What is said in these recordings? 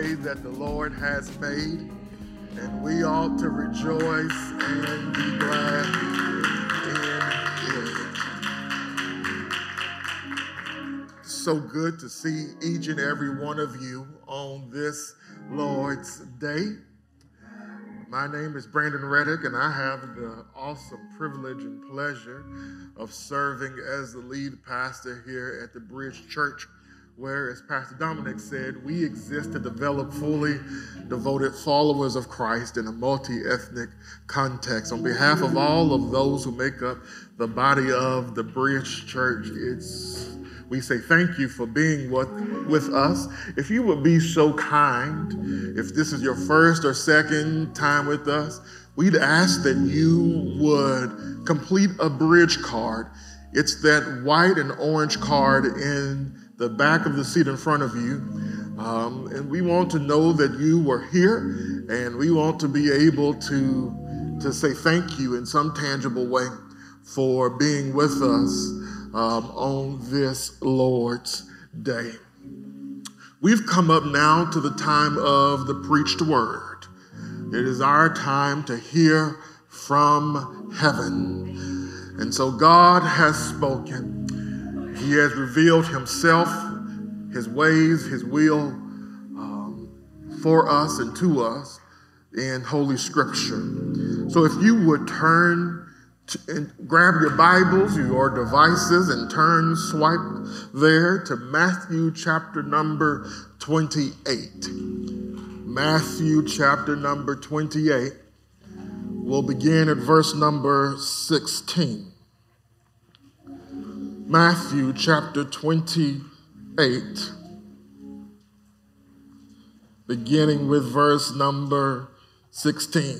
day that the Lord has made, and we ought to rejoice and be glad in it. So good to see each and every one of you on this Lord's Day. My name is Brandon Reddick, and I have the awesome privilege and pleasure of serving as the lead pastor here at the Bridge Church, where, as Pastor Dominic said, we exist to develop fully devoted followers of Christ in a multi ethnic context. On behalf of all of those who make up the body of the Bridge Church, it's we say thank you for being with, with us. If you would be so kind, if this is your first or second time with us, we'd ask that you would complete a bridge card. It's that white and orange card in the back of the seat in front of you. Um, and we want to know that you were here, and we want to be able to, to say thank you in some tangible way for being with us um, on this Lord's Day. We've come up now to the time of the preached word. It is our time to hear from heaven. And so God has spoken. He has revealed Himself, His ways, His will um, for us and to us in Holy Scripture. So if you would turn and grab your Bibles, your devices, and turn, swipe there to Matthew chapter number 28. Matthew chapter number 28. We'll begin at verse number 16. Matthew chapter 28, beginning with verse number 16.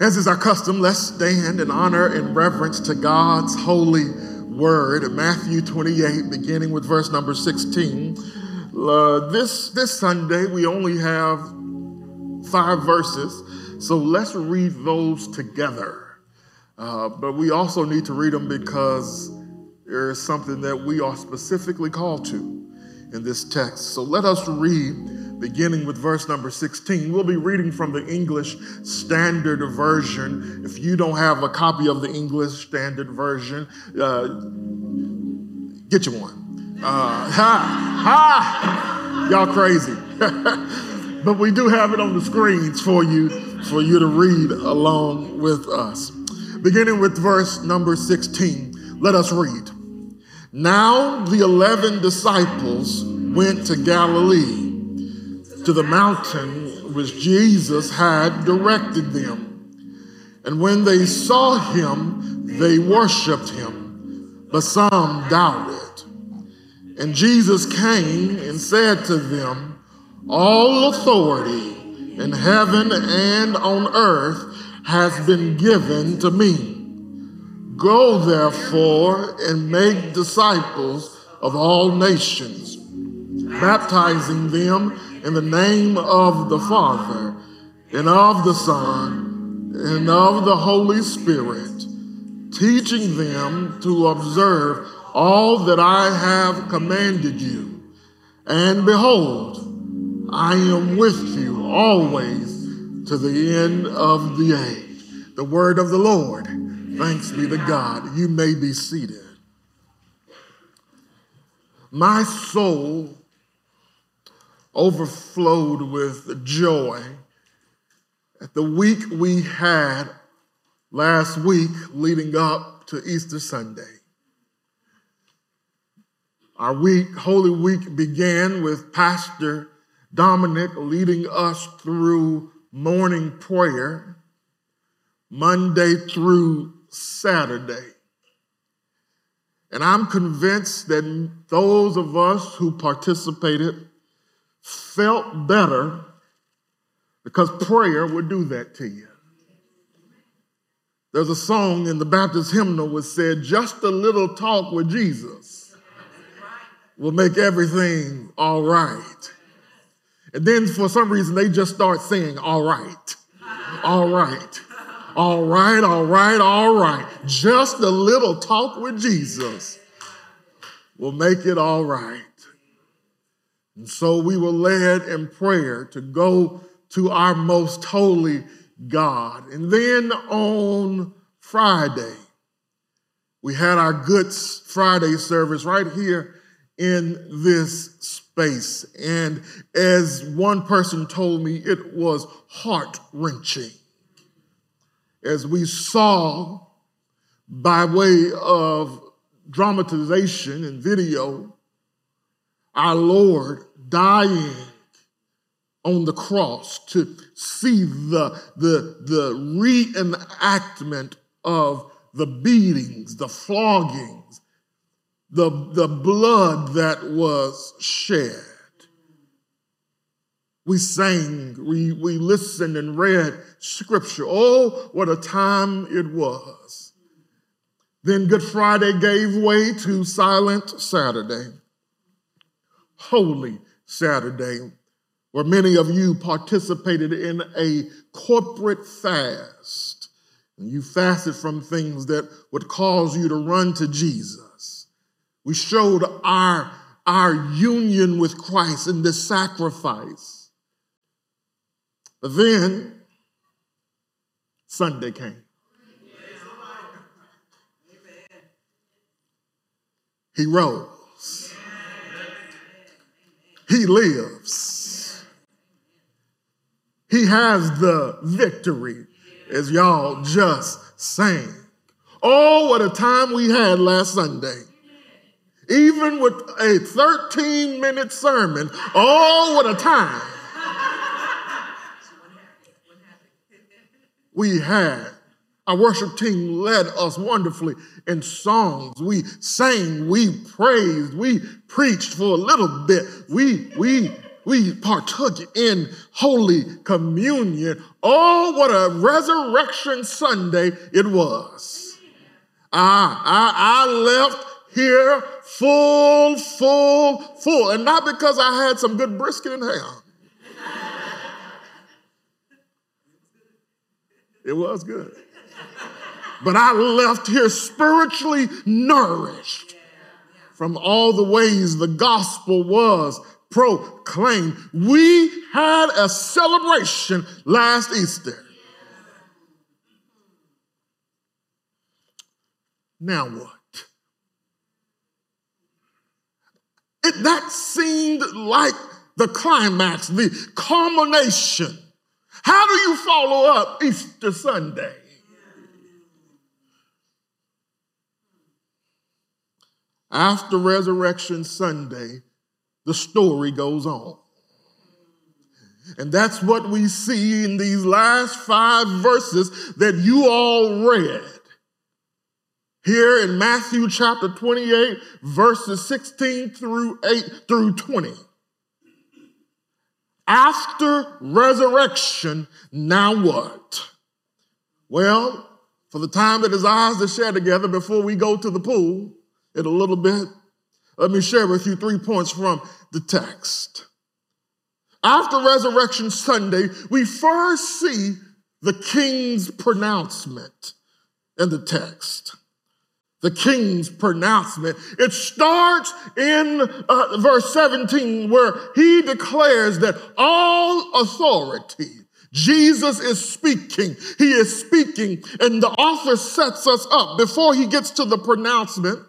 As is our custom, let's stand in honor and reverence to God's holy word. Matthew 28, beginning with verse number 16. Uh, this, this Sunday, we only have five verses, so let's read those together. Uh, but we also need to read them because there is something that we are specifically called to in this text. So let us read beginning with verse number 16. We'll be reading from the English Standard Version. If you don't have a copy of the English Standard Version, uh, get you one. Uh, ha, ha, y'all crazy. but we do have it on the screens for you, for you to read along with us. Beginning with verse number 16, let us read. Now the 11 disciples went to Galilee to the mountain which Jesus had directed them. And when they saw him, they worshiped him, but some doubted. And Jesus came and said to them, All authority in heaven and on earth has been given to me. Go therefore and make disciples of all nations, baptizing them in the name of the Father and of the Son and of the Holy Spirit, teaching them to observe all that I have commanded you. And behold, I am with you always to the end of the age. The word of the Lord. Thanks be to God. You may be seated. My soul overflowed with joy at the week we had last week leading up to Easter Sunday. Our week, Holy Week, began with Pastor Dominic leading us through morning prayer Monday through Saturday. And I'm convinced that those of us who participated felt better because prayer would do that to you. There's a song in the Baptist hymnal which said, Just a little talk with Jesus will make everything all right. And then for some reason, they just start saying, All right, all right, All right, all right, all right. Just a little talk with Jesus will make it all right. And so we were led in prayer to go to our most holy God. And then on Friday, we had our Good Friday service right here in this space. And as one person told me, it was heart wrenching. As we saw by way of dramatization and video, our Lord dying on the cross to see the, the, the reenactment of the beatings, the floggings, the, the blood that was shed. We sang, we, we listened and read scripture. Oh, what a time it was. Then Good Friday gave way to Silent Saturday, Holy Saturday, where many of you participated in a corporate fast. You fasted from things that would cause you to run to Jesus. We showed our, our union with Christ in this sacrifice. But then Sunday came. He rose. He lives. He has the victory, as y'all just sang. Oh, what a time we had last Sunday. Even with a 13 minute sermon, oh, what a time we had. Our worship team led us wonderfully in songs. We sang, we praised, we preached for a little bit. We, we, we partook in Holy Communion. Oh, what a resurrection Sunday it was. Ah, I, I left here full, full, full. And not because I had some good brisket and ham. It was good. But I left here spiritually nourished from all the ways the gospel was proclaimed. We had a celebration last Easter. Now what? It, that seemed like the climax, the culmination. How do you follow up Easter Sunday? After Resurrection Sunday, the story goes on. And that's what we see in these last five verses that you all read. Here in Matthew chapter 28, verses 16 through 8 through 20. After resurrection, now what? Well, for the time that his eyes to share together before we go to the pool, in a little bit. Let me share with you three points from the text. After Resurrection Sunday, we first see the king's pronouncement in the text. The king's pronouncement. It starts in uh, verse 17 where he declares that all authority Jesus is speaking. He is speaking, and the author sets us up before he gets to the pronouncement.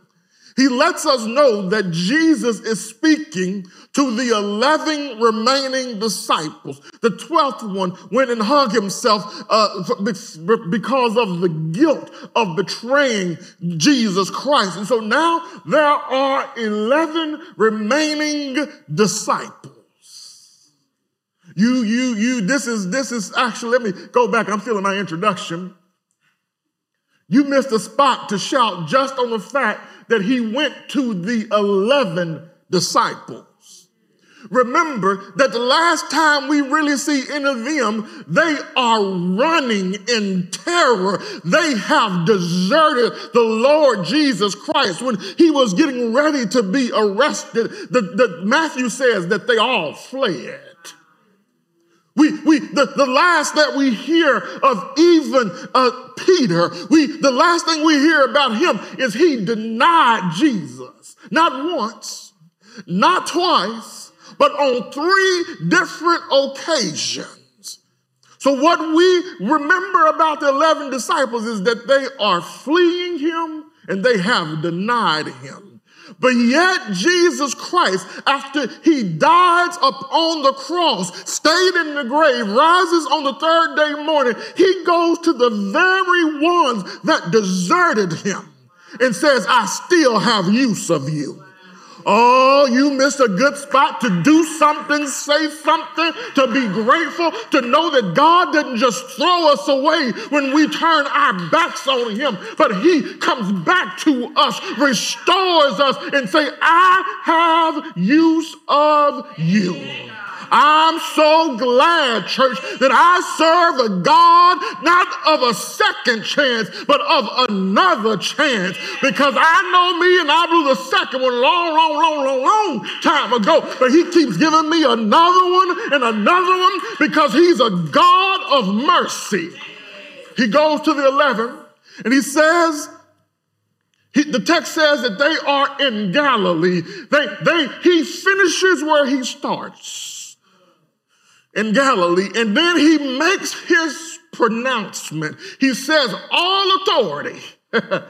He lets us know that Jesus is speaking to the 11 remaining disciples. The 12th one went and hung himself uh, because of the guilt of betraying Jesus Christ. And so now there are 11 remaining disciples. You, you, you, this is, this is actually, let me go back. I'm feeling my introduction. You missed a spot to shout just on the fact that he went to the 11 disciples. Remember that the last time we really see any of them, they are running in terror. They have deserted the Lord Jesus Christ when he was getting ready to be arrested. The, the Matthew says that they all fled. We, we, the, the last that we hear of even uh, Peter, we, the last thing we hear about him is he denied Jesus. Not once, not twice, but on three different occasions. So, what we remember about the 11 disciples is that they are fleeing him and they have denied him. But yet, Jesus Christ, after he dies upon the cross, stayed in the grave, rises on the third day morning, he goes to the very ones that deserted him and says, I still have use of you. Oh, you missed a good spot to do something, say something, to be grateful, to know that God didn't just throw us away when we turn our backs on Him, but He comes back to us, restores us, and say, I have use of you. I'm so glad, church, that I serve a God not of a second chance, but of another chance. Because I know me and I blew the second one long, long, long, long, long time ago. But he keeps giving me another one and another one because he's a God of mercy. He goes to the 11 and he says, he, the text says that they are in Galilee. They, they, he finishes where he starts in Galilee, and then he makes his pronouncement. He says, All authority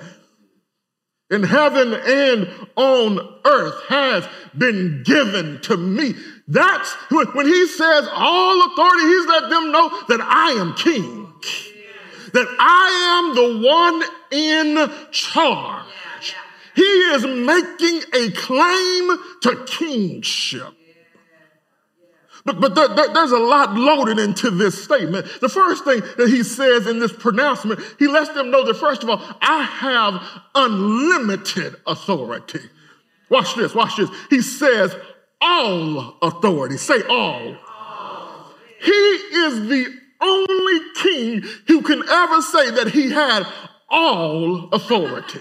in heaven and on earth has been given to me. That's when he says all authority, he's let them know that I am king, that I am the one in charge. He is making a claim to kingship. But, but there, there, there's a lot loaded into this statement. The first thing that he says in this pronouncement, he lets them know that, first of all, I have unlimited authority. Watch this, watch this. He says, all authority. Say all. all. He is the only king who can ever say that he had all authority.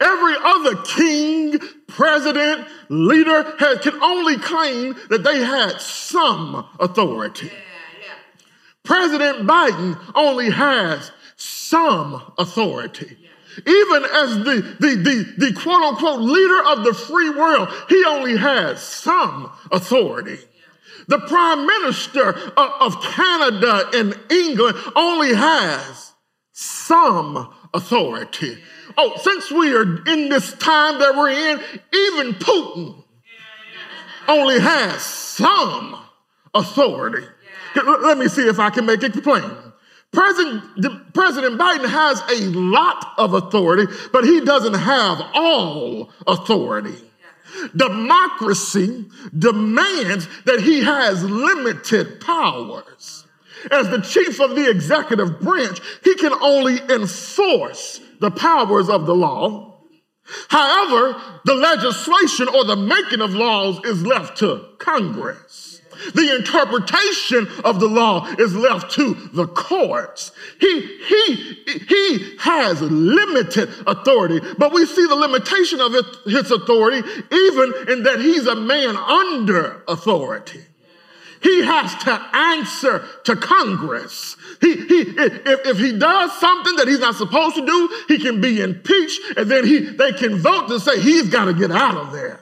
Every other king, president, leader has, can only claim that they had some authority. President Biden only has some authority. Even as the, the, the, the quote unquote leader of the free world, he only has some authority. The prime minister of, of Canada and England only has some authority. Oh, since we are in this time that we're in, even Putin only has some authority. Let me see if I can make it plain. President, President Biden has a lot of authority, but he doesn't have all authority. Democracy demands that he has limited powers. As the chief of the executive branch, he can only enforce the powers of the law. However, the legislation or the making of laws is left to Congress. The interpretation of the law is left to the courts. He, he, he has limited authority, but we see the limitation of his authority even in that he's a man under authority. He has to answer to Congress. He, he, if, if he does something that he's not supposed to do, he can be impeached, and then he, they can vote to say he's got to get out of there.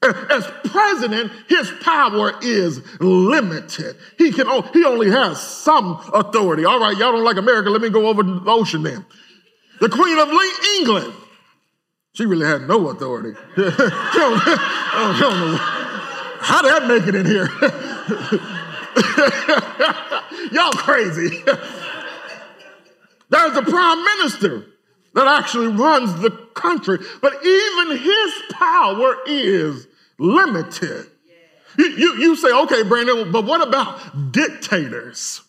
As president, his power is limited. He can he only has some authority. All right, y'all don't like America. Let me go over the ocean then. The Queen of England, she really had no authority. she don't know. How did that make it in here? Y'all crazy. There's a prime minister that actually runs the country, but even his power is limited. You, you, you say, okay, Brandon, but what about dictators?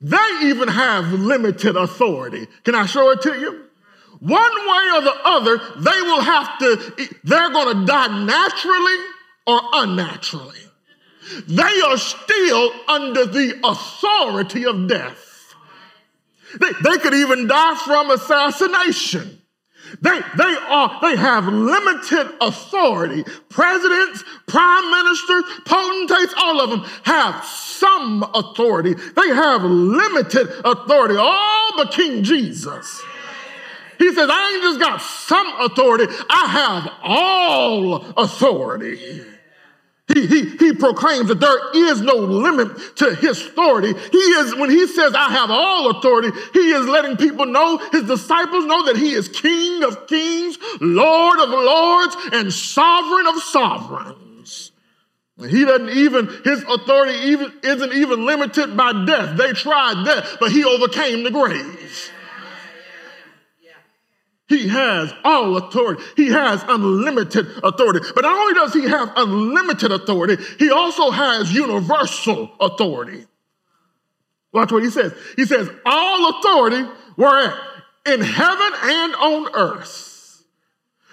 They even have limited authority. Can I show it to you? One way or the other, they will have to, they're going to die naturally or unnaturally they are still under the authority of death. They, they could even die from assassination. They, they are, they have limited authority. Presidents, prime ministers, potentates, all of them have some authority. They have limited authority. All but King Jesus. He says, I ain't just got some authority, I have all authority. He, he, he proclaims that there is no limit to his authority. He is, when he says, I have all authority, he is letting people know, his disciples know that he is King of kings, Lord of lords, and sovereign of sovereigns. He doesn't even, his authority even, isn't even limited by death. They tried death, but he overcame the grave. He has all authority. He has unlimited authority. But not only does he have unlimited authority, he also has universal authority. Watch what he says. He says, All authority, where at? In heaven and on earth.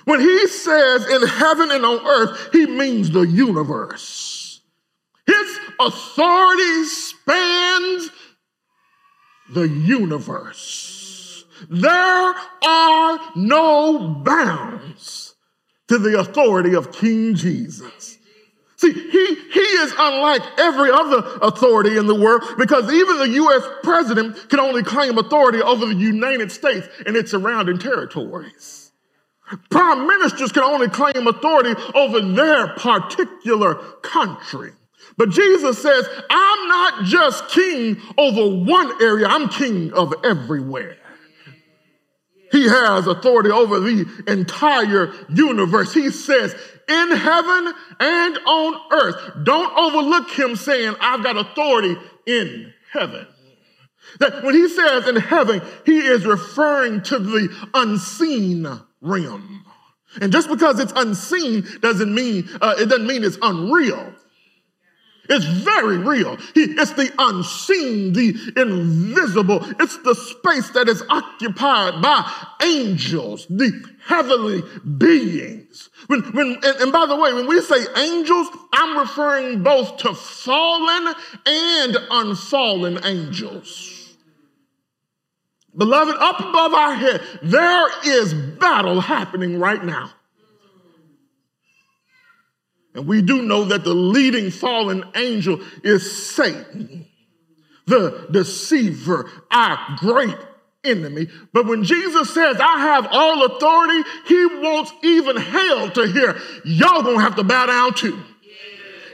When he says in heaven and on earth, he means the universe. His authority spans the universe. There are no bounds to the authority of King Jesus. See, he, he is unlike every other authority in the world because even the U.S. president can only claim authority over the United States and its surrounding territories. Prime ministers can only claim authority over their particular country. But Jesus says, I'm not just king over one area, I'm king of everywhere. He has authority over the entire universe. He says, in heaven and on earth. Don't overlook him saying, I've got authority in heaven. That when he says in heaven, he is referring to the unseen realm. And just because it's unseen doesn't mean uh, it doesn't mean it's unreal. It's very real. He, it's the unseen, the invisible. It's the space that is occupied by angels, the heavenly beings. When, when, and, and by the way, when we say angels, I'm referring both to fallen and unfallen angels. Beloved, up above our head, there is battle happening right now. And we do know that the leading fallen angel is Satan, the deceiver, our great enemy. But when Jesus says, I have all authority, he wants even hell to hear, y'all gonna have to bow down too.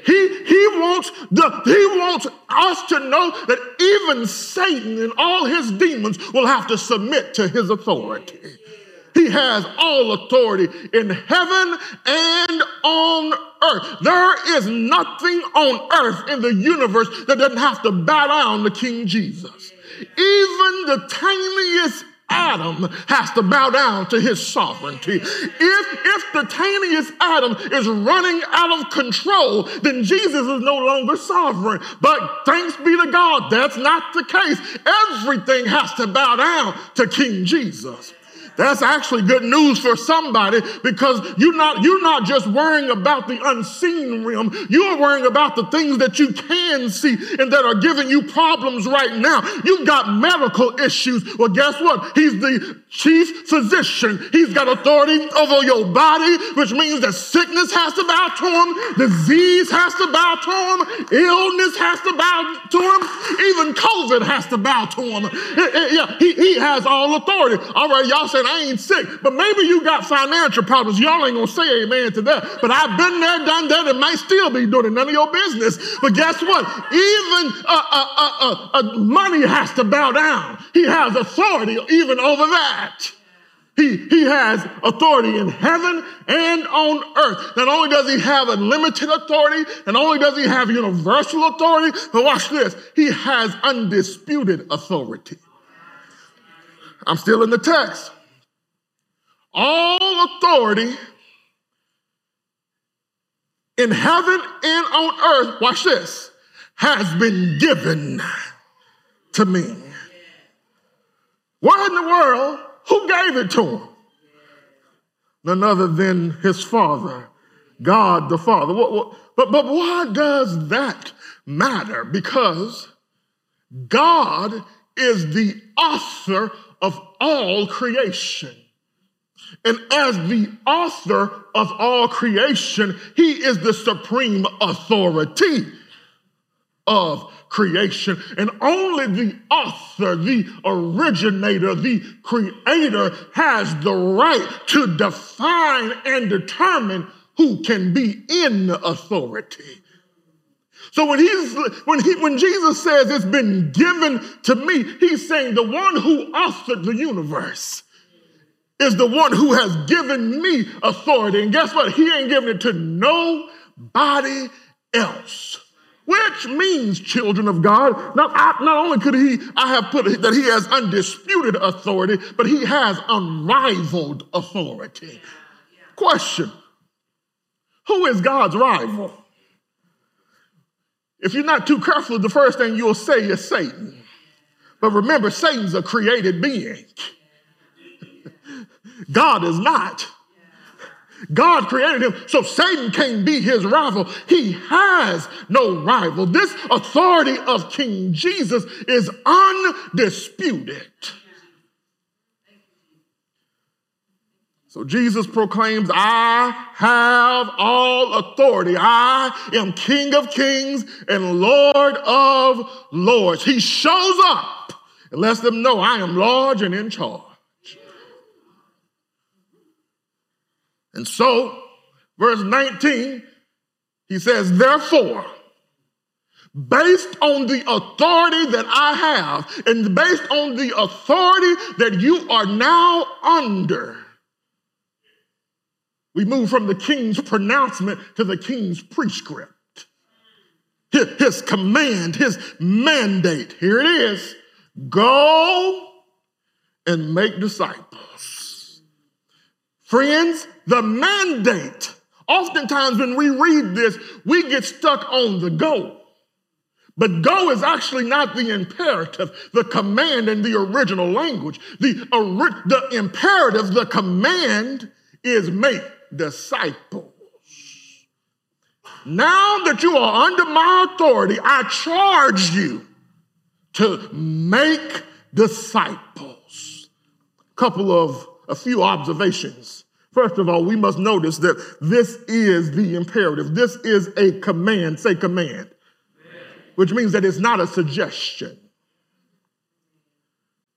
He, he, wants the, he wants us to know that even Satan and all his demons will have to submit to his authority. He has all authority in heaven and on earth. There is nothing on earth in the universe that doesn't have to bow down to King Jesus. Even the tiniest atom has to bow down to his sovereignty. If, if the tiniest atom is running out of control, then Jesus is no longer sovereign. But thanks be to God, that's not the case. Everything has to bow down to King Jesus. That's actually good news for somebody because you're not, you're not just worrying about the unseen realm. You're worrying about the things that you can see and that are giving you problems right now. You've got medical issues. Well, guess what? He's the chief physician. He's got authority over your body, which means that sickness has to bow to him, disease has to bow to him, illness has to bow to him, even COVID has to bow to him. Yeah, he, he has all authority. All right, y'all saying I ain't sick, but maybe you got financial problems. Y'all ain't gonna say amen to that. But I've been there, done that, and might still be doing it. None of your business. But guess what? Even uh, uh, uh, uh, money has to bow down. He has authority even over that. He, he has authority in heaven and on earth. Not only does he have unlimited authority, and only does he have universal authority, but watch this, he has undisputed authority. I'm still in the text. All authority in heaven and on earth, watch this, has been given to me. What in the world? Who gave it to him? None other than his father, God the Father. But, but why does that matter? Because God is the author of all creation. And as the author of all creation, he is the supreme authority of creation. And only the author, the originator, the creator has the right to define and determine who can be in authority. So when he's when he when Jesus says it's been given to me, he's saying the one who authored the universe is the one who has given me authority. And guess what? He ain't giving it to nobody else. Which means, children of God, not, I, not only could he, I have put that he has undisputed authority, but he has unrivaled authority. Question Who is God's rival? If you're not too careful, the first thing you'll say is Satan. But remember, Satan's a created being. God is not. God created him, so Satan can't be his rival. He has no rival. This authority of King Jesus is undisputed. So Jesus proclaims, I have all authority. I am King of kings and Lord of lords. He shows up and lets them know I am large and in charge. And so, verse 19, he says, Therefore, based on the authority that I have, and based on the authority that you are now under, we move from the king's pronouncement to the king's prescript. His command, his mandate. Here it is go and make disciples. Friends, the mandate. Oftentimes, when we read this, we get stuck on the go. But go is actually not the imperative, the command in the original language. The, the imperative, the command is make disciples. Now that you are under my authority, I charge you to make disciples. Couple of a few observations. First of all, we must notice that this is the imperative. This is a command. Say command, which means that it's not a suggestion.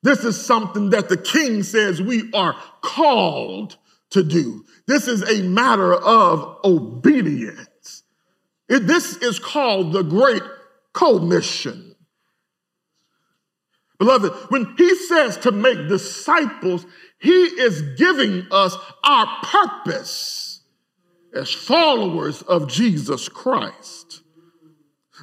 This is something that the king says we are called to do. This is a matter of obedience. It, this is called the Great Commission. Beloved, when he says to make disciples, he is giving us our purpose as followers of Jesus Christ.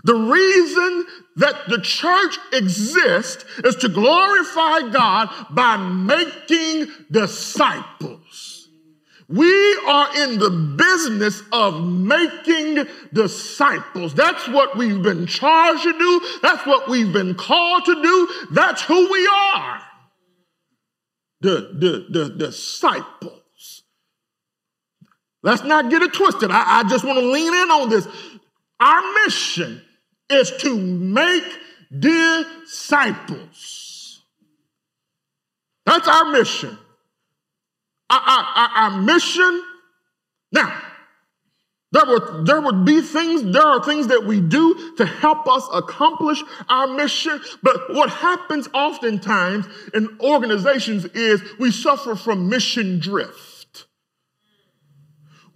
The reason that the church exists is to glorify God by making disciples. We are in the business of making disciples. That's what we've been charged to do. That's what we've been called to do. That's who we are. The, the, the disciples. Let's not get it twisted. I, I just want to lean in on this. Our mission is to make disciples. That's our mission our, our, our mission. Now, there would, there would be things, there are things that we do to help us accomplish our mission. But what happens oftentimes in organizations is we suffer from mission drift.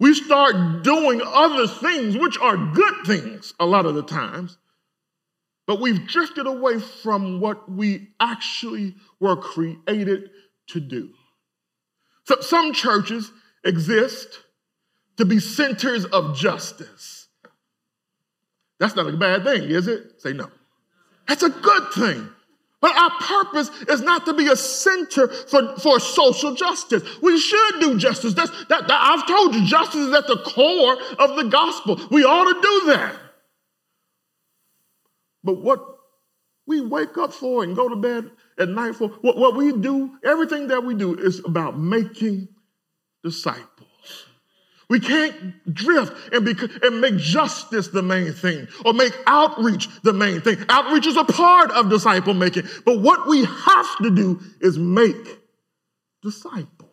We start doing other things, which are good things a lot of the times, but we've drifted away from what we actually were created to do. So some churches exist to be centers of justice. That's not a bad thing, is it? Say no. That's a good thing. But our purpose is not to be a center for, for social justice. We should do justice. That's, that, that, I've told you, justice is at the core of the gospel. We ought to do that. But what we wake up for and go to bed at night for. What, what we do, everything that we do is about making disciples. We can't drift and, and make justice the main thing or make outreach the main thing. Outreach is a part of disciple making, but what we have to do is make disciples.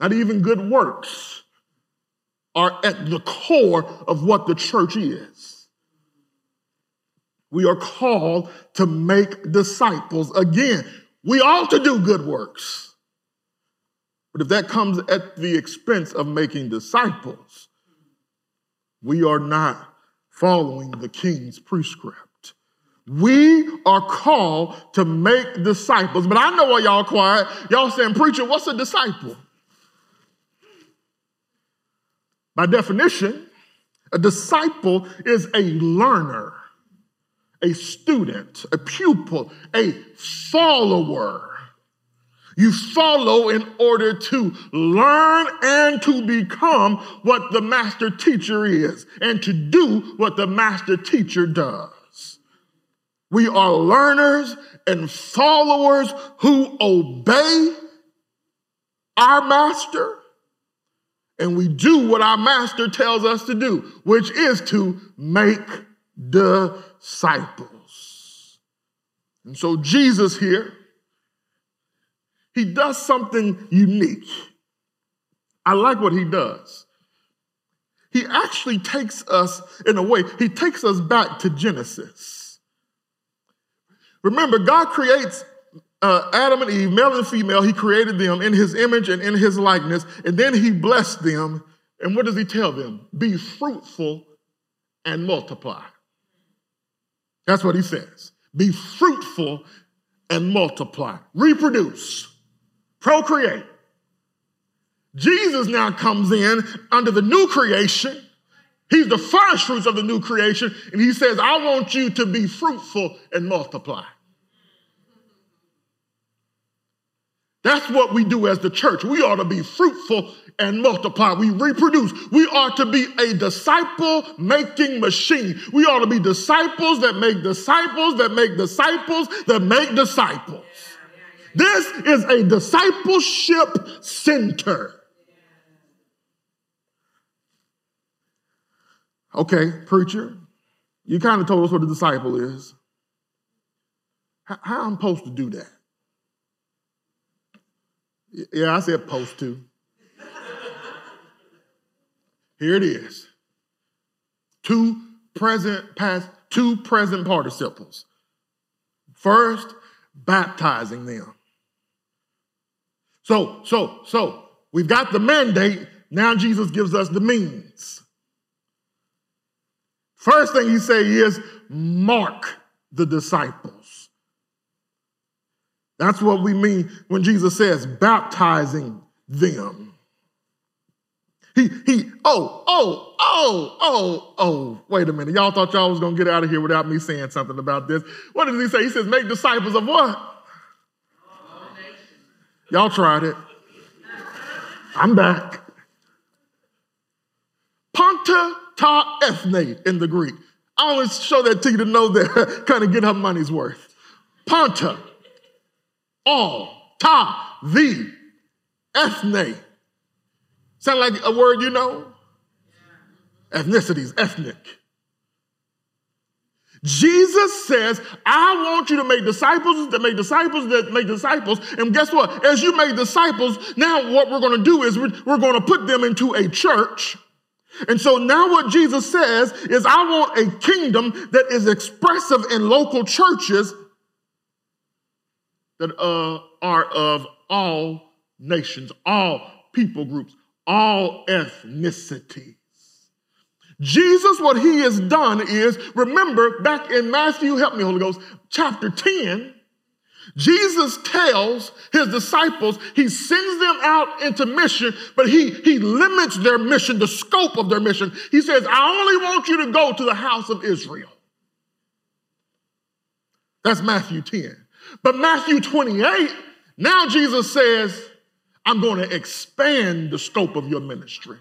not even good works, are at the core of what the church is. We are called to make disciples. Again, we ought to do good works. But if that comes at the expense of making disciples, we are not following the king's prescript. We are called to make disciples. But I know why y'all quiet. Y'all saying, Preacher, what's a disciple? By definition, a disciple is a learner, a student, a pupil, a follower. You follow in order to learn and to become what the master teacher is and to do what the master teacher does. We are learners and followers who obey our master and we do what our master tells us to do, which is to make disciples. And so Jesus here, he does something unique. I like what he does. He actually takes us, in a way, he takes us back to Genesis. Remember, God creates uh, Adam and Eve, male and female, he created them in his image and in his likeness, and then he blessed them. And what does he tell them? Be fruitful and multiply. That's what he says. Be fruitful and multiply. Reproduce, procreate. Jesus now comes in under the new creation. He's the first fruits of the new creation, and he says, I want you to be fruitful and multiply. That's what we do as the church. We ought to be fruitful and multiply. We reproduce. We ought to be a disciple making machine. We ought to be disciples that make disciples that make disciples that make disciples. This is a discipleship center. Okay, preacher, you kind of told us what a disciple is. How, I'm supposed to do that? Yeah, I said post to. Here it is. Two present past, two present participles. First, baptizing them. So, so, so, we've got the mandate. Now Jesus gives us the means. First thing he say is mark the disciples. That's what we mean when Jesus says baptizing them. He, he, oh, oh, oh, oh, oh, wait a minute. Y'all thought y'all was gonna get out of here without me saying something about this. What does he say? He says, make disciples of what? Y'all tried it. I'm back. Panta ta ethne in the Greek. I always show that to you to know that, kind of get her money's worth. Panta, all, ta, the, ethne. Sound like a word you know? Ethnicities, ethnic. Jesus says, I want you to make disciples that make disciples that make disciples. And guess what? As you make disciples, now what we're going to do is we're, we're going to put them into a church. And so now what Jesus says is, I want a kingdom that is expressive in local churches that uh, are of all nations, all people groups, all ethnicities. Jesus, what he has done is, remember back in Matthew, help me, Holy Ghost, chapter 10, Jesus tells his disciples, he sends them out into mission, but he, he limits their mission, the scope of their mission. He says, I only want you to go to the house of Israel. That's Matthew 10. But Matthew 28, now Jesus says, I'm going to expand the scope of your ministry.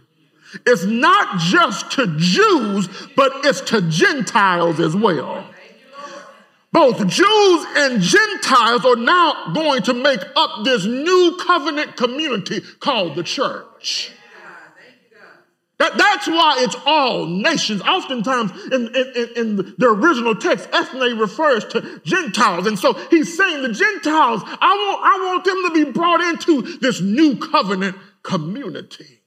It's not just to Jews, but it's to Gentiles as well. Both Jews and Gentiles are now going to make up this new covenant community called the church. That, that's why it's all nations. Oftentimes in, in, in the original text, ethne refers to Gentiles. And so he's saying the Gentiles, I want, I want them to be brought into this new covenant community.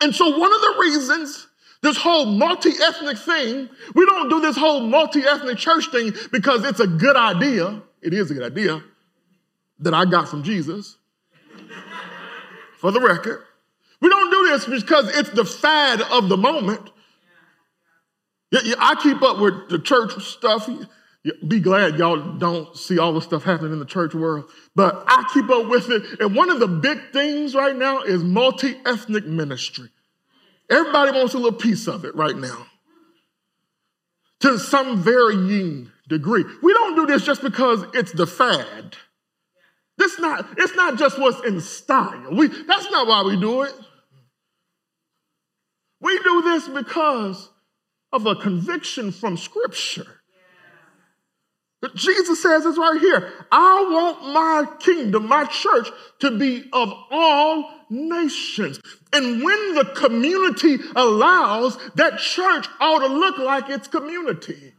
And so, one of the reasons this whole multi ethnic thing, we don't do this whole multi ethnic church thing because it's a good idea. It is a good idea that I got from Jesus, for the record. We don't do this because it's the fad of the moment. I keep up with the church stuff. Be glad y'all don't see all the stuff happening in the church world. But I keep up with it. And one of the big things right now is multi ethnic ministry. Everybody wants a little piece of it right now to some varying degree. We don't do this just because it's the fad. This not, it's not just what's in style. We, that's not why we do it. We do this because of a conviction from Scripture. Jesus says it's right here. I want my kingdom, my church, to be of all nations. And when the community allows, that church ought to look like its community.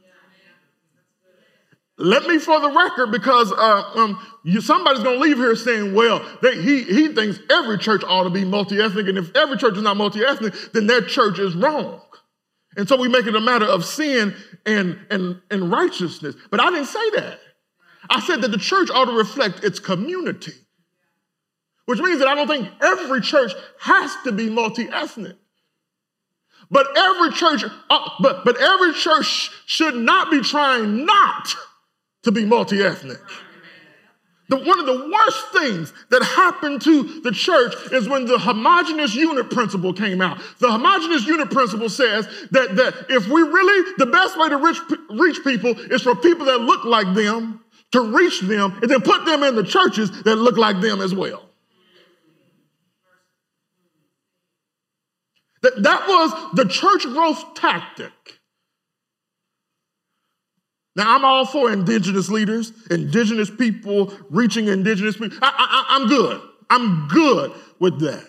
Let me for the record, because uh, um, you, somebody's going to leave here saying, well, they, he, he thinks every church ought to be multi ethnic. And if every church is not multi ethnic, then that church is wrong. And so we make it a matter of sin and, and, and righteousness. But I didn't say that. I said that the church ought to reflect its community, which means that I don't think every church has to be multi ethnic. But every church, uh, but, but every church should not be trying not to be multi ethnic. The, one of the worst things that happened to the church is when the homogenous unit principle came out. The homogenous unit principle says that, that if we really, the best way to reach, reach people is for people that look like them to reach them and then put them in the churches that look like them as well. That, that was the church growth tactic. Now, I'm all for indigenous leaders, indigenous people, reaching indigenous people. I, I, I'm good. I'm good with that.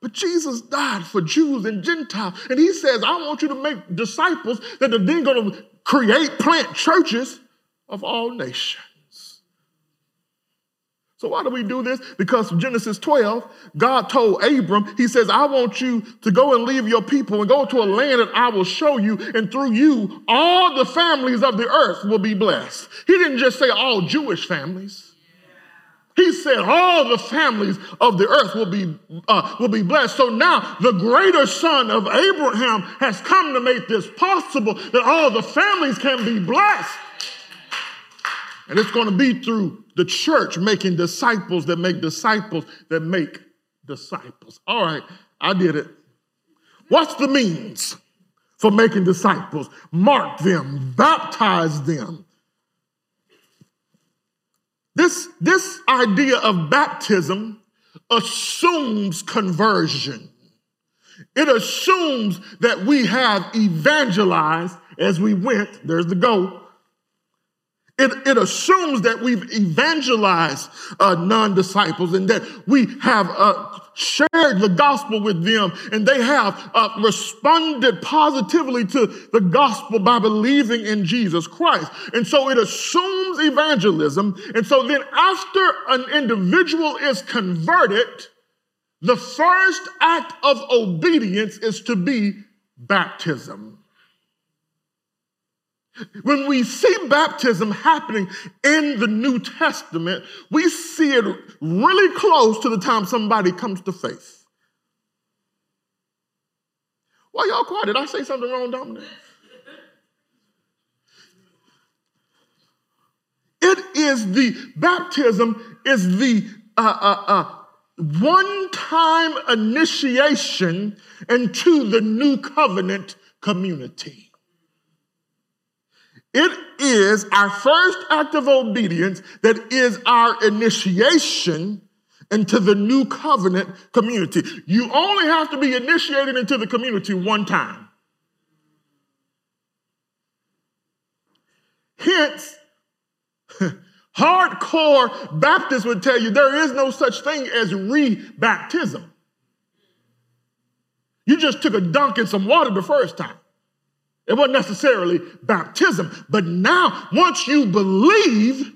But Jesus died for Jews and Gentiles. And he says, I want you to make disciples that are then going to create, plant churches of all nations. So why do we do this? Because Genesis 12, God told Abram, he says, I want you to go and leave your people and go to a land that I will show you, and through you, all the families of the earth will be blessed. He didn't just say all Jewish families. He said all the families of the earth will be, uh, will be blessed. So now the greater son of Abraham has come to make this possible that all the families can be blessed. And it's going to be through the church making disciples that make disciples that make disciples. All right, I did it. What's the means for making disciples? Mark them, baptize them. This, this idea of baptism assumes conversion. It assumes that we have evangelized as we went, there's the go, it, it assumes that we've evangelized uh, non disciples and that we have uh, shared the gospel with them and they have uh, responded positively to the gospel by believing in Jesus Christ. And so it assumes evangelism. And so then, after an individual is converted, the first act of obedience is to be baptism. When we see baptism happening in the New Testament, we see it really close to the time somebody comes to faith. Why y'all quiet? Did I say something wrong, Dominic? It is the baptism is the uh, uh, uh, one-time initiation into the new covenant community. It is our first act of obedience that is our initiation into the new covenant community. You only have to be initiated into the community one time. Hence, hardcore Baptists would tell you there is no such thing as re-baptism. You just took a dunk in some water the first time. It wasn't necessarily baptism. But now, once you believe,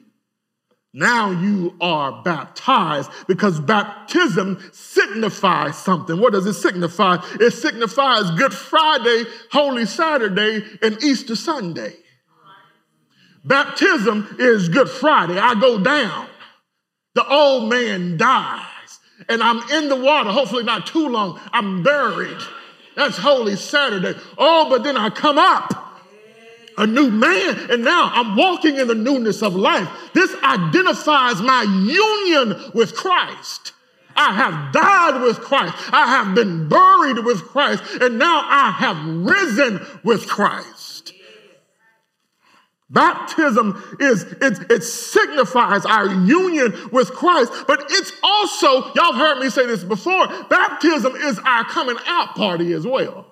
Now you are baptized because baptism signifies something. What does it signify? It signifies Good Friday, Holy Saturday, and Easter Sunday. Baptism is Good Friday. I go down. The old man dies, and I'm in the water, hopefully not too long. I'm buried. That's Holy Saturday. Oh, but then I come up a new man, and now I'm walking in the newness of life. This identifies my union with Christ. I have died with Christ. I have been buried with Christ, and now I have risen with Christ. Baptism is it, it signifies our union with Christ, but it's also, y'all heard me say this before, baptism is our coming out party as well.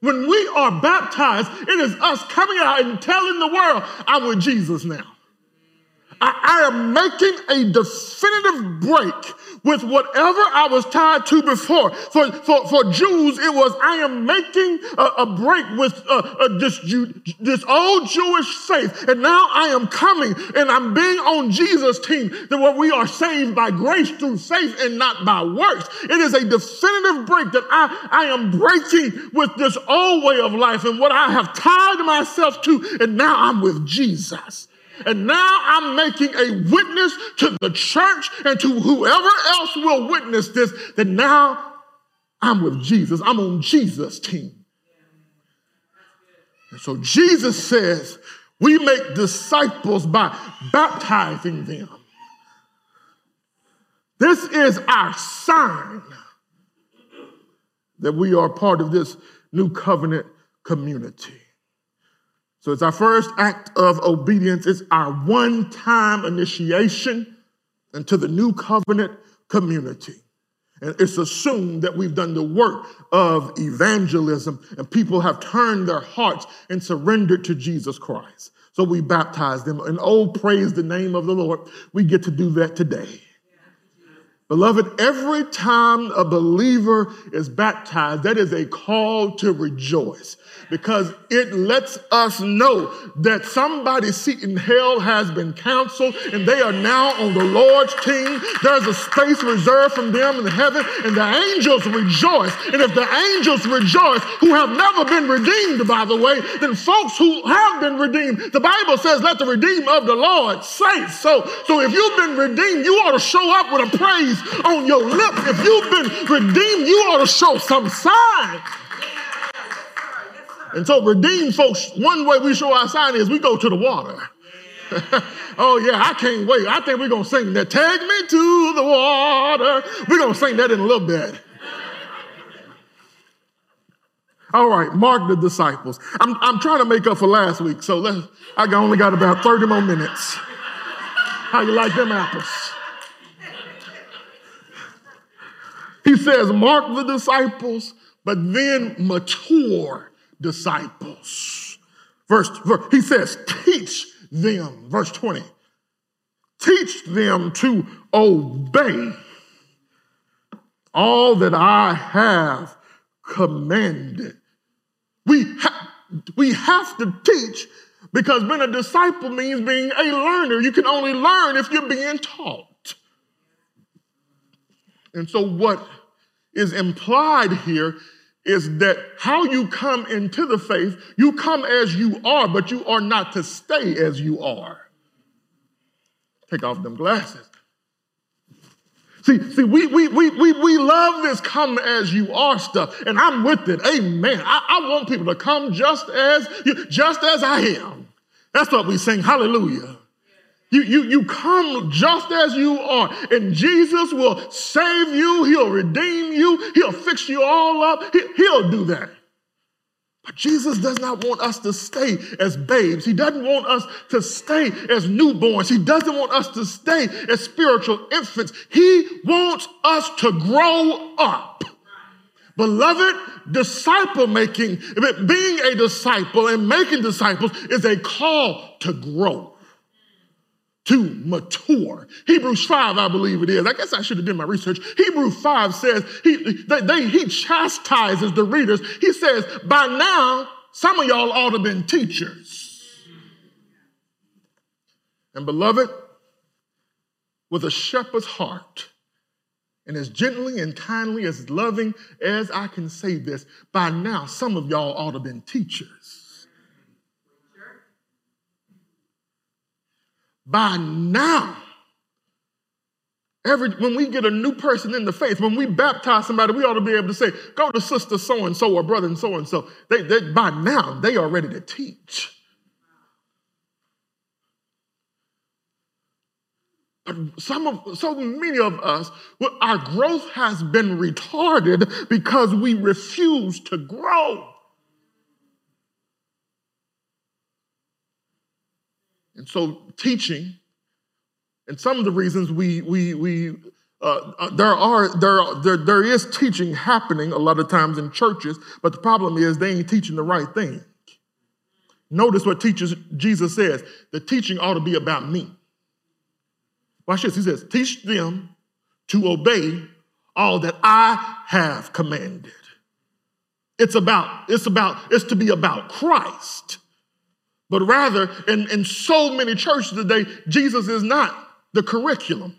When we are baptized, it is us coming out and telling the world, I'm with Jesus now. I, I am making a definitive break with whatever I was tied to before. For, for, for Jews, it was, I am making a, a break with uh, uh, this, this old Jewish faith. And now I am coming and I'm being on Jesus' team that where we are saved by grace through faith and not by works. It is a definitive break that I, I am breaking with this old way of life and what I have tied myself to. And now I'm with Jesus. And now I'm making a witness to the church and to whoever else will witness this that now I'm with Jesus. I'm on Jesus' team. And so Jesus says, we make disciples by baptizing them. This is our sign that we are part of this new covenant community. So it's our first act of obedience. It's our one time initiation into the new covenant community. And it's assumed that we've done the work of evangelism and people have turned their hearts and surrendered to Jesus Christ. So we baptize them. And oh, praise the name of the Lord. We get to do that today. Beloved, every time a believer is baptized, that is a call to rejoice because it lets us know that somebody's seat in hell has been canceled and they are now on the Lord's team. There's a space reserved from them in heaven, and the angels rejoice. And if the angels rejoice, who have never been redeemed, by the way, then folks who have been redeemed, the Bible says, let the redeemed of the Lord say so. So if you've been redeemed, you ought to show up with a praise on your lips. If you've been redeemed, you ought to show some sign. And so, redeemed folks, one way we show our sign is we go to the water. oh, yeah, I can't wait. I think we're going to sing that. Take me to the water. We're going to sing that in a little bit. All right, mark the disciples. I'm, I'm trying to make up for last week, so let, I only got about 30 more minutes. How you like them apples? He says, mark the disciples, but then mature disciples. Verse, verse, he says, teach them, verse 20, teach them to obey all that I have commanded. We, ha- we have to teach because being a disciple means being a learner. You can only learn if you're being taught. And so, what is implied here is that how you come into the faith, you come as you are, but you are not to stay as you are. Take off them glasses. See, see, we, we, we, we, we love this come as you are stuff, and I'm with it. Amen. I, I want people to come just as just as I am. That's what we sing. Hallelujah. You, you, you come just as you are, and Jesus will save you. He'll redeem you. He'll fix you all up. He, he'll do that. But Jesus does not want us to stay as babes. He doesn't want us to stay as newborns. He doesn't want us to stay as spiritual infants. He wants us to grow up. Beloved, disciple making, being a disciple and making disciples is a call to grow to mature. Hebrews 5, I believe it is. I guess I should have done my research. Hebrews 5 says he, they, they, he chastises the readers. He says, by now, some of y'all ought to have been teachers. And beloved, with a shepherd's heart, and as gently and kindly, as loving as I can say this, by now some of y'all ought to have been teachers. By now, every when we get a new person in the faith, when we baptize somebody, we ought to be able to say, "Go to sister so and so or brother and so and so." They, they by now they are ready to teach. But some of so many of us our growth has been retarded because we refuse to grow and so teaching and some of the reasons we we we uh, uh, there are there, there there is teaching happening a lot of times in churches but the problem is they ain't teaching the right thing notice what teaches jesus says the teaching ought to be about me Watch this. He says, Teach them to obey all that I have commanded. It's about, it's about, it's to be about Christ. But rather, in, in so many churches today, Jesus is not the curriculum.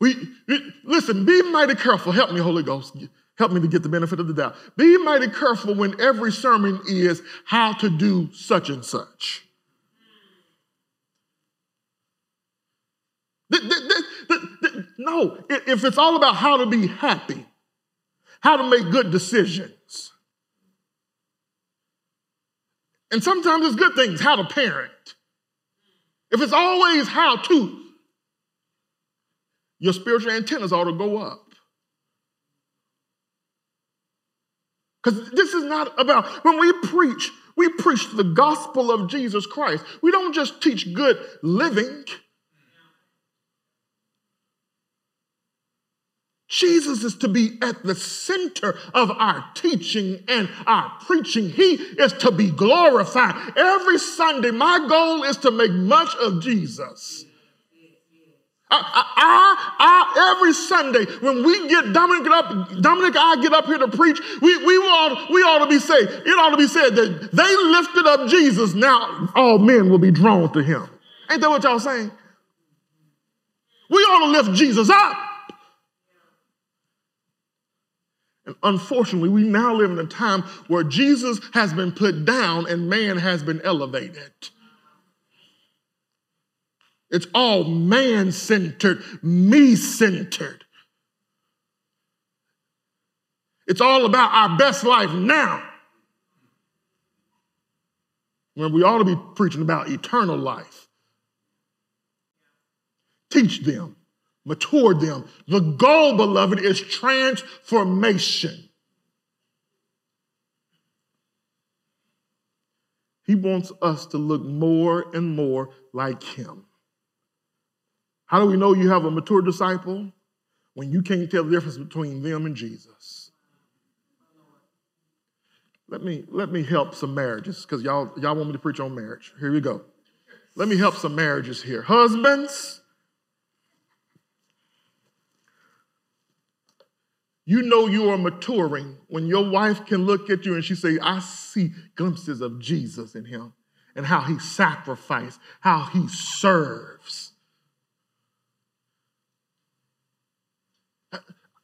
We, we, listen, be mighty careful. Help me, Holy Ghost. Help me to get the benefit of the doubt. Be mighty careful when every sermon is how to do such and such. No, if it's all about how to be happy, how to make good decisions, and sometimes it's good things, how to parent. If it's always how to, your spiritual antennas ought to go up. Because this is not about, when we preach, we preach the gospel of Jesus Christ. We don't just teach good living. Jesus is to be at the center of our teaching and our preaching. He is to be glorified. Every Sunday, my goal is to make much of Jesus. I, I, I, every Sunday, when we get Dominic up, Dominic, I get up here to preach. We, we ought, we ought to be said. It ought to be said that they lifted up Jesus. Now all men will be drawn to him. Ain't that what y'all saying? We ought to lift Jesus up. And unfortunately, we now live in a time where Jesus has been put down and man has been elevated. It's all man centered, me centered. It's all about our best life now. When we ought to be preaching about eternal life. Teach them mature them. The goal, beloved, is transformation. He wants us to look more and more like him. How do we know you have a mature disciple? When you can't tell the difference between them and Jesus. Let me, let me help some marriages, because y'all, y'all want me to preach on marriage. Here we go. Let me help some marriages here. Husbands, You know you are maturing when your wife can look at you and she say, I see glimpses of Jesus in him and how he sacrificed, how he serves.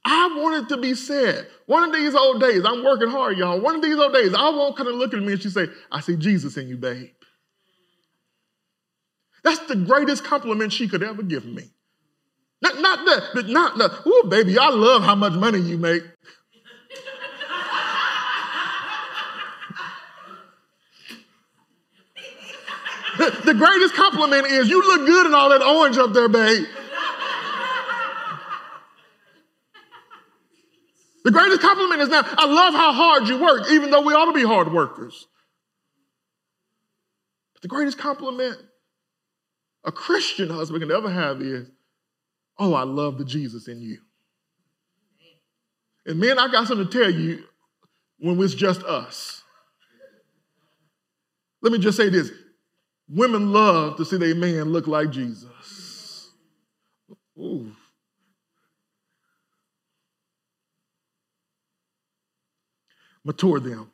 I want it to be said. One of these old days, I'm working hard, y'all. One of these old days, I won't kind of look at me and she say, I see Jesus in you, babe. That's the greatest compliment she could ever give me. Not, not the, but not the, ooh, baby, I love how much money you make. the, the greatest compliment is you look good in all that orange up there, babe. The greatest compliment is now, I love how hard you work, even though we ought to be hard workers. But the greatest compliment a Christian husband can ever have is, Oh, I love the Jesus in you. And man, I got something to tell you when it's just us. Let me just say this women love to see their man look like Jesus. Ooh. Mature them,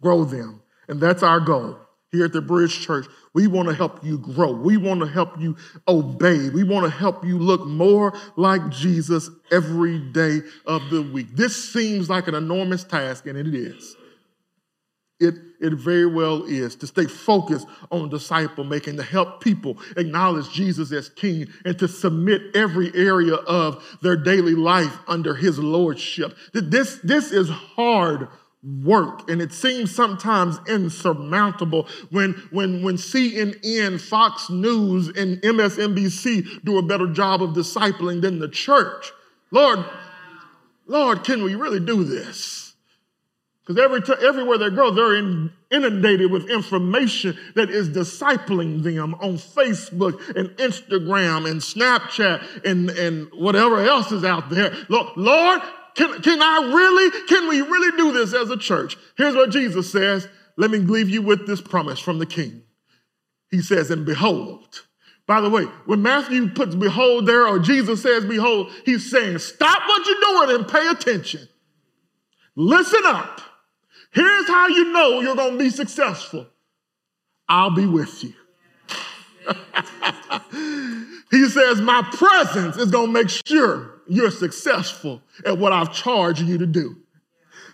grow them, and that's our goal. Here at the Bridge Church, we want to help you grow. We want to help you obey. We want to help you look more like Jesus every day of the week. This seems like an enormous task, and it is. It, it very well is to stay focused on disciple making, to help people acknowledge Jesus as King, and to submit every area of their daily life under His Lordship. This, this is hard work and it seems sometimes insurmountable when when when CNN, Fox News and MSNBC do a better job of discipling than the church. Lord, Lord, can we really do this? Because every t- everywhere they go, they're in, inundated with information that is discipling them on Facebook and Instagram and Snapchat and, and whatever else is out there. Lord, Lord can, can I really, can we really do this as a church? Here's what Jesus says. Let me leave you with this promise from the king. He says, and behold. By the way, when Matthew puts behold there or Jesus says behold, he's saying, stop what you're doing and pay attention. Listen up. Here's how you know you're going to be successful. I'll be with you. he says, my presence is going to make sure you're successful at what I've charged you to do.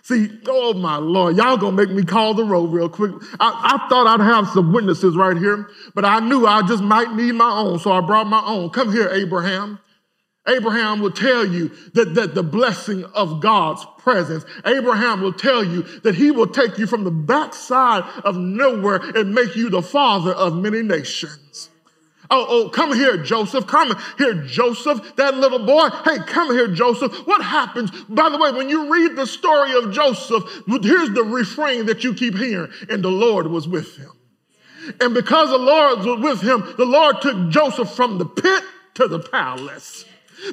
See, oh my Lord, y'all gonna make me call the roll real quick. I, I, thought I'd have some witnesses right here, but I knew I just might need my own, so I brought my own. Come here, Abraham. Abraham will tell you that, that the blessing of God's presence. Abraham will tell you that he will take you from the backside of nowhere and make you the father of many nations. Oh, oh, come here, Joseph. Come here, Joseph, that little boy. Hey, come here, Joseph. What happens? By the way, when you read the story of Joseph, here's the refrain that you keep hearing and the Lord was with him. And because the Lord was with him, the Lord took Joseph from the pit to the palace.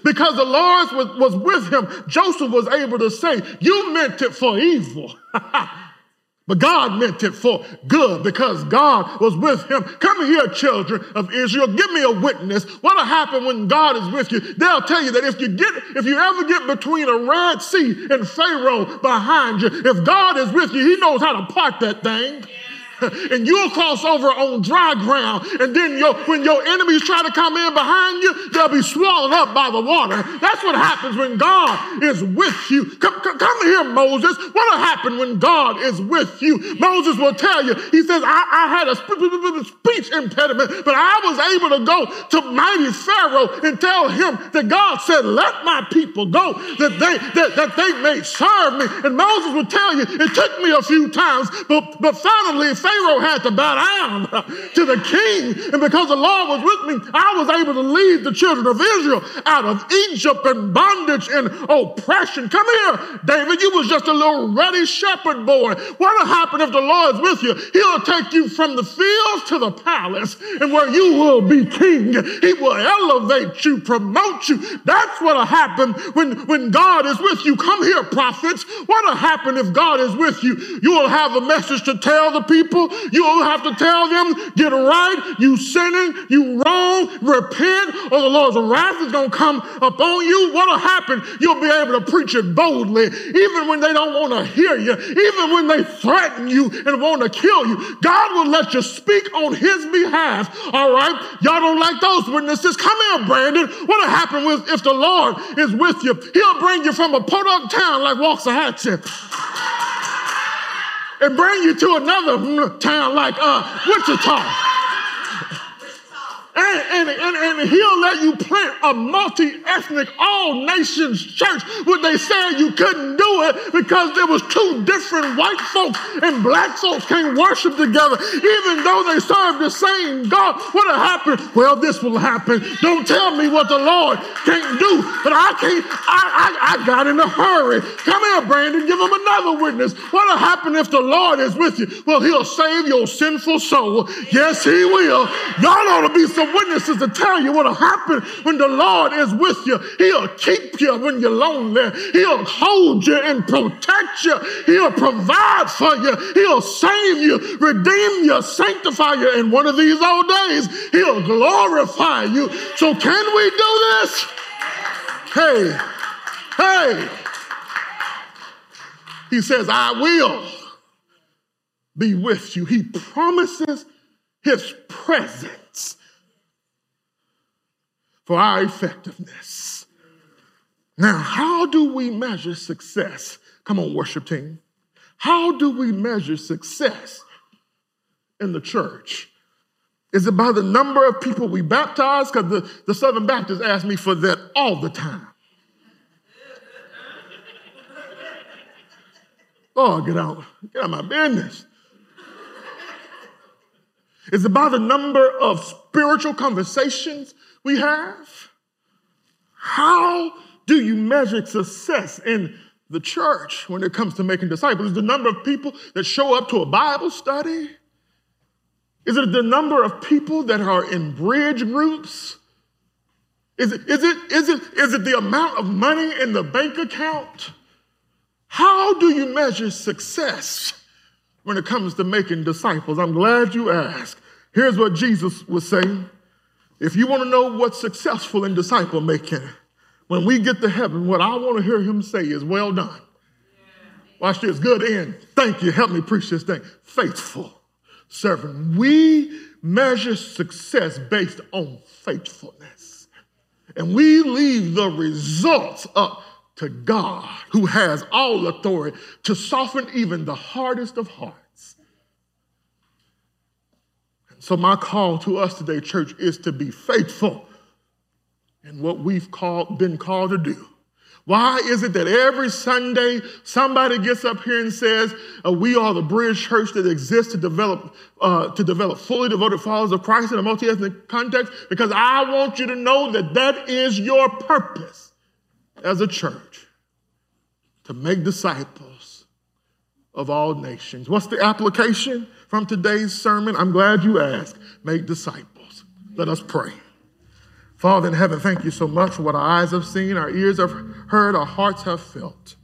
Because the Lord was, was with him, Joseph was able to say, You meant it for evil. But God meant it for good because God was with him. Come here, children of Israel. Give me a witness. What'll happen when God is with you? They'll tell you that if you get, if you ever get between a Red Sea and Pharaoh behind you, if God is with you, he knows how to part that thing. and you'll cross over on dry ground. And then your, when your enemies try to come in behind you, they'll be swallowed up by the water. That's what happens when God is with you. Come, come, come here, Moses. What'll happen when God is with you? Moses will tell you, he says, I, I had a speech impediment, but I was able to go to mighty Pharaoh and tell him that God said, let my people go, that they, that, that they may serve me. And Moses will tell you, it took me a few times, but, but finally, Pharaoh Pharaoh had to bow down to the king. And because the Lord was with me, I was able to lead the children of Israel out of Egypt and bondage and oppression. Come here, David. You was just a little ruddy shepherd boy. What'll happen if the Lord's with you? He'll take you from the fields to the palace and where you will be king. He will elevate you, promote you. That's what'll happen when, when God is with you. Come here, prophets. What'll happen if God is with you? You will have a message to tell the people people, you will have to tell them, get right, you sinning, you wrong, repent, or the Lord's wrath is going to come upon you. What'll happen? You'll be able to preach it boldly, even when they don't want to hear you, even when they threaten you and want to kill you. God will let you speak on his behalf. All right? Y'all don't like those witnesses. Come here, Brandon. What'll happen with, if the Lord is with you? He'll bring you from a podunk town like Waxahachie and bring you to another town like uh, Wichita. And, and, and, and, he'll let you plant a multi-ethnic, all-nations church when they said you couldn't do it because there was two different white folks and black folks can't worship together, even though they serve the same God. What'll happen? Well, this will happen. Don't tell me what the Lord can't do, but I can't. I, I, I got in a hurry. Come here, Brandon. Give him another witness. What'll happen if the Lord is with you? Well, he'll save your sinful soul. Yes, he will. Y'all ought to be so witnesses to tell you what'll happen when the Lord is with you. He'll keep you when you're lonely. He'll hold you and protect you. He'll provide for you. He'll save you, redeem you, sanctify you. In one of these old days, He'll glorify you. So can we do this? Hey, hey. He says, I will. be with you. He promises his presence for our effectiveness. Now, how do we measure success? Come on, worship team. How do we measure success in the church? Is it by the number of people we baptize? Because the, the Southern Baptists ask me for that all the time. Oh, get out, get out of my business. Is it by the number of spiritual conversations we have? How do you measure success in the church when it comes to making disciples? Is the number of people that show up to a Bible study? Is it the number of people that are in bridge groups? Is it, is it, is it, is it the amount of money in the bank account? How do you measure success when it comes to making disciples? I'm glad you asked. Here's what Jesus was saying. If you want to know what's successful in disciple making, when we get to heaven, what I want to hear him say is, Well done. Watch this, good end. Thank you. Help me preach this thing. Faithful servant. We measure success based on faithfulness. And we leave the results up to God, who has all authority to soften even the hardest of hearts. So, my call to us today, church, is to be faithful in what we've called, been called to do. Why is it that every Sunday somebody gets up here and says, uh, "We are the bridge church that exists to develop uh, to develop fully devoted followers of Christ in a multi-ethnic context"? Because I want you to know that that is your purpose as a church to make disciples of all nations. What's the application from today's sermon? I'm glad you asked. Make disciples. Let us pray. Father in heaven, thank you so much for what our eyes have seen, our ears have heard, our hearts have felt.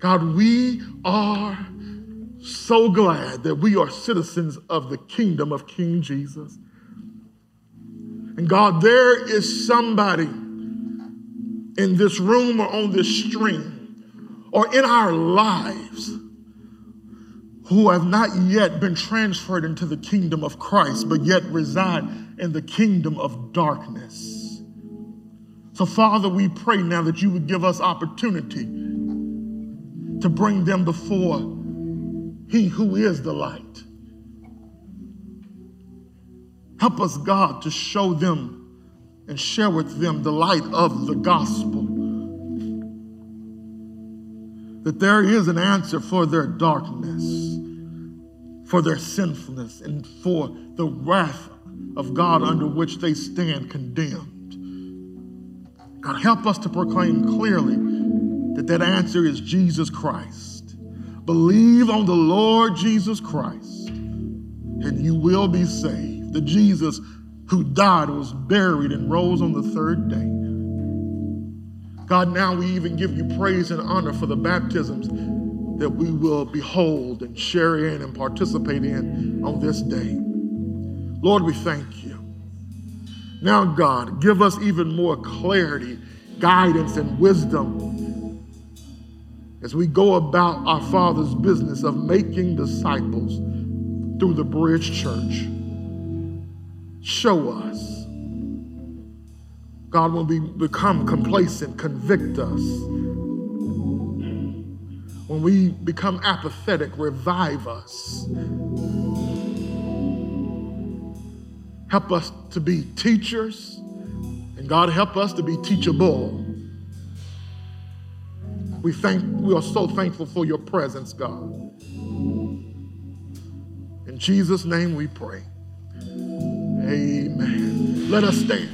God, we are so glad that we are citizens of the kingdom of King Jesus. And God, there is somebody in this room or on this stream or in our lives who have not yet been transferred into the kingdom of Christ, but yet reside in the kingdom of darkness. So, Father, we pray now that you would give us opportunity to bring them before He who is the light. Help us, God, to show them and share with them the light of the gospel. That there is an answer for their darkness, for their sinfulness, and for the wrath of God under which they stand condemned. God, help us to proclaim clearly that that answer is Jesus Christ. Believe on the Lord Jesus Christ, and you will be saved. The Jesus who died, was buried, and rose on the third day. God, now we even give you praise and honor for the baptisms that we will behold and share in and participate in on this day. Lord, we thank you. Now, God, give us even more clarity, guidance, and wisdom as we go about our Father's business of making disciples through the Bridge Church. Show us. God, when we become complacent, convict us. When we become apathetic, revive us. Help us to be teachers, and God help us to be teachable. We thank we are so thankful for your presence, God. In Jesus' name we pray. Amen. Let us stand.